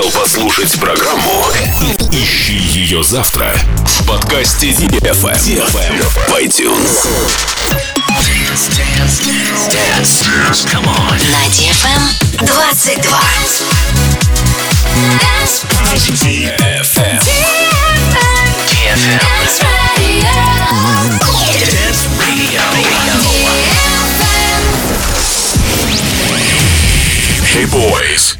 хотел послушать программу? Ищи ее завтра в подкасте DFM, в iTunes. Dance, dance, dance, dance. Come on. На DFM 22. Dance DFM. DFM. Dance Radio. Hey boys.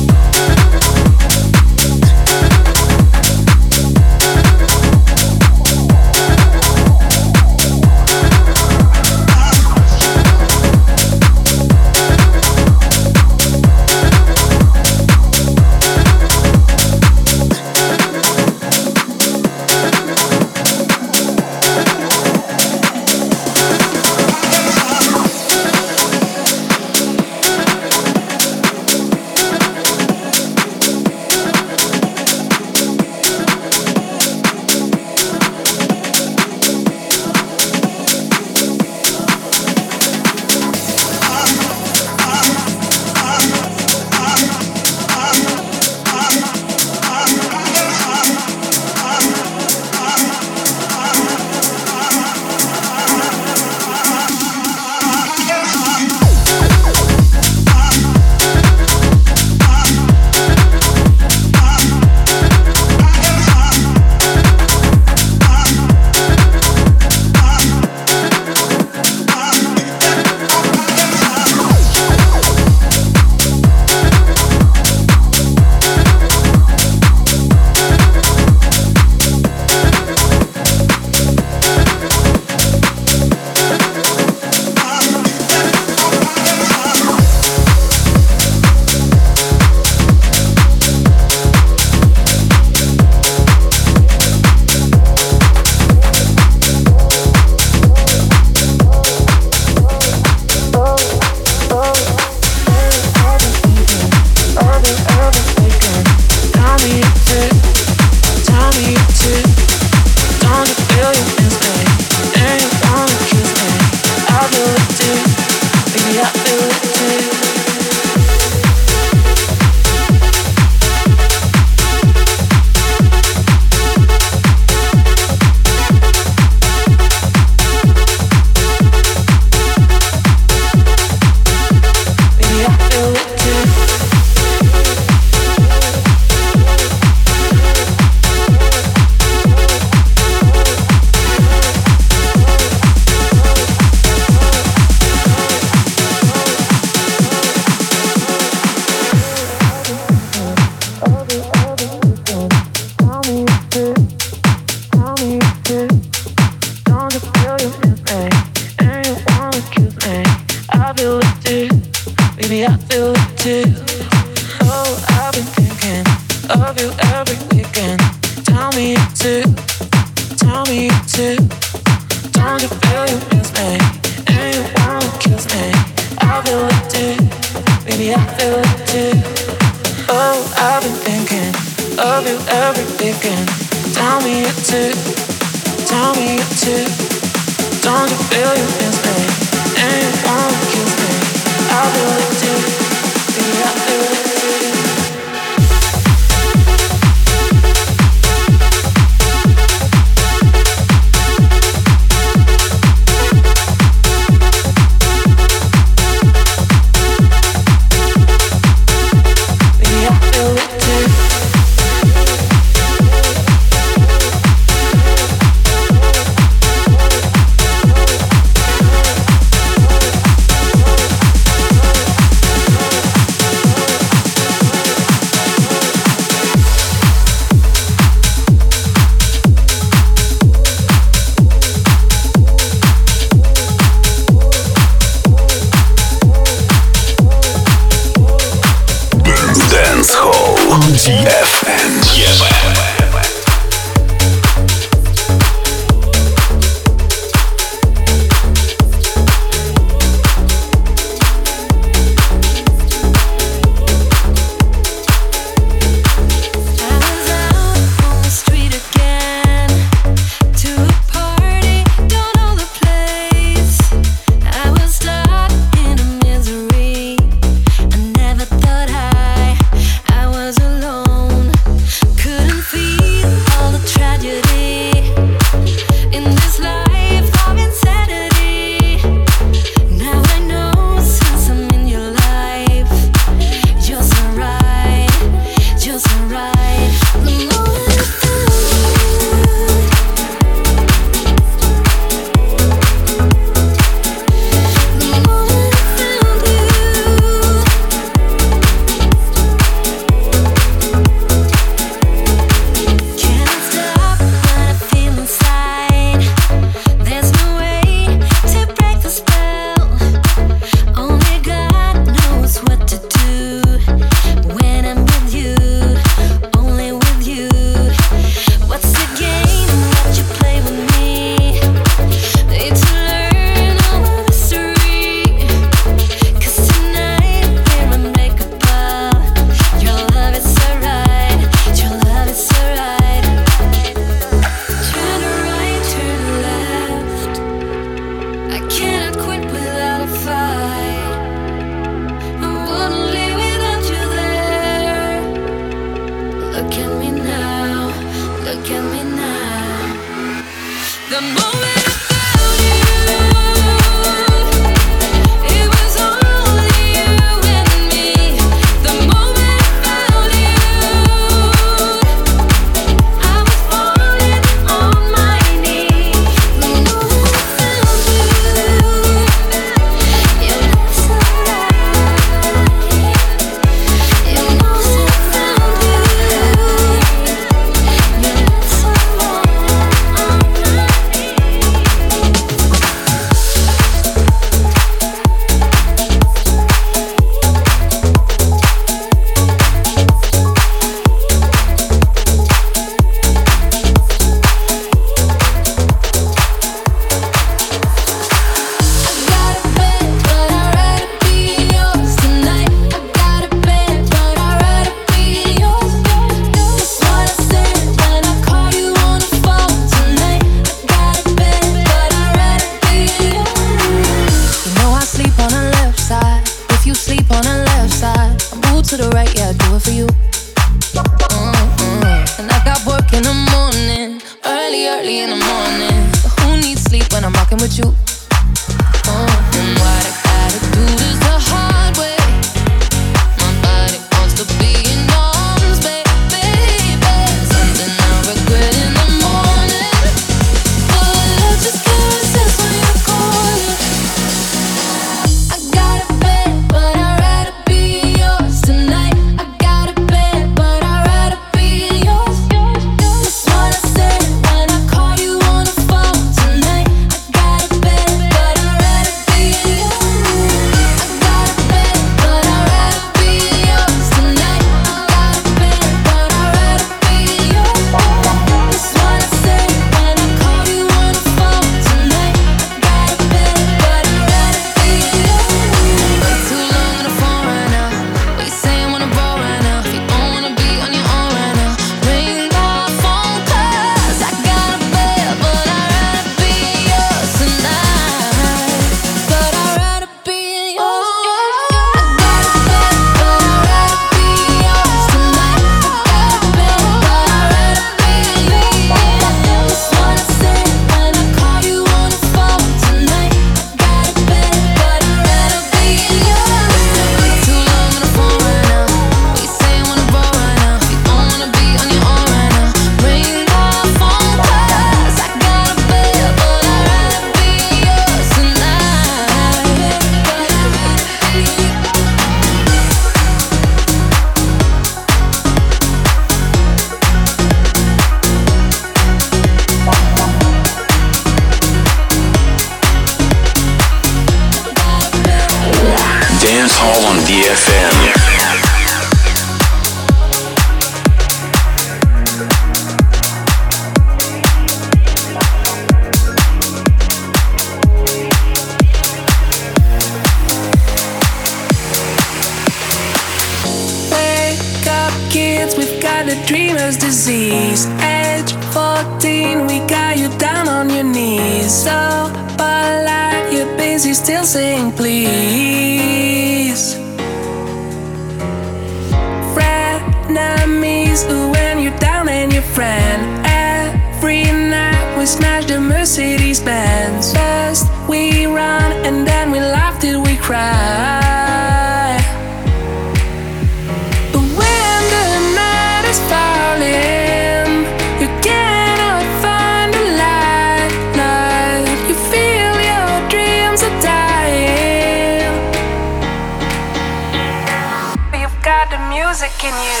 in you.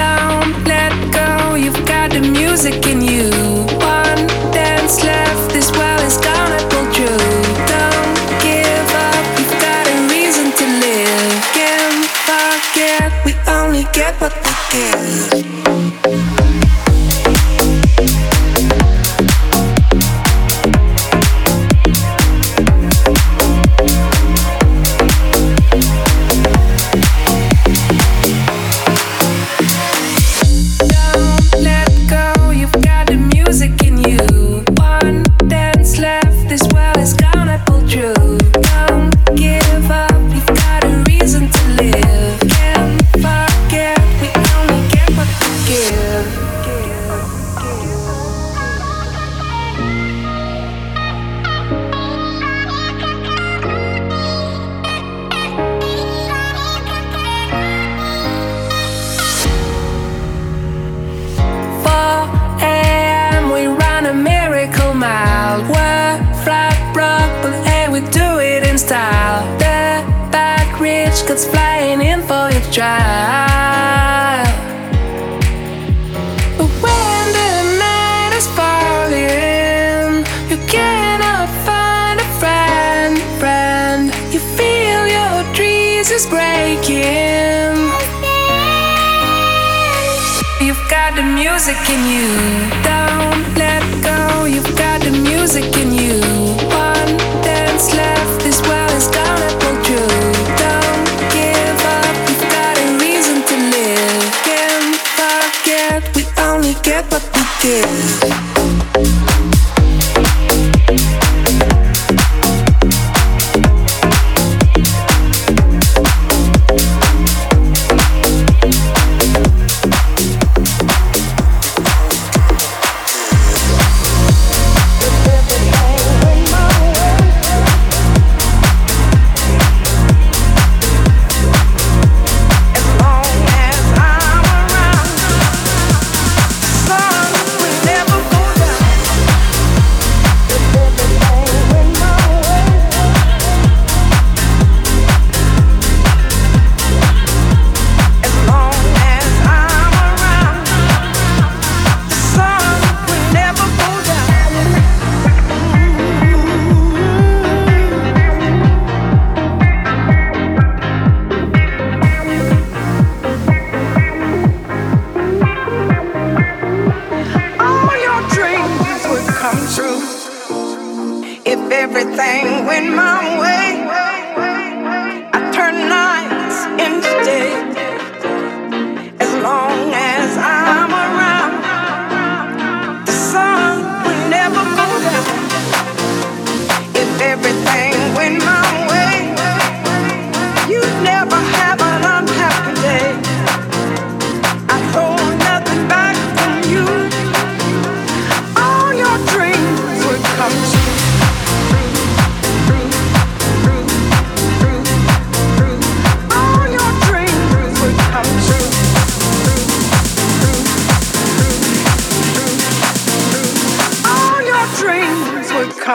Don't let go, you've got the music in you.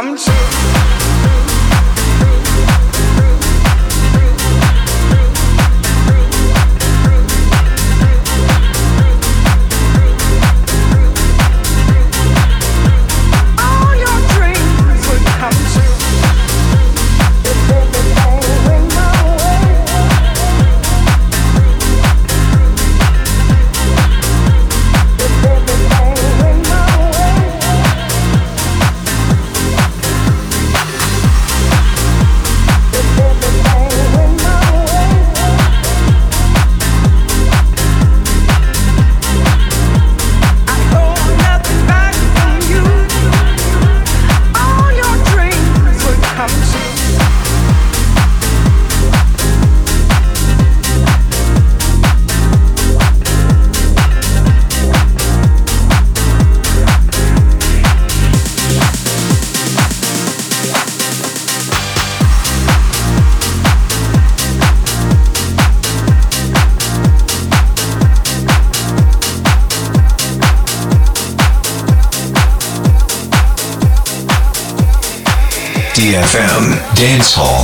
come true. Dance Hall.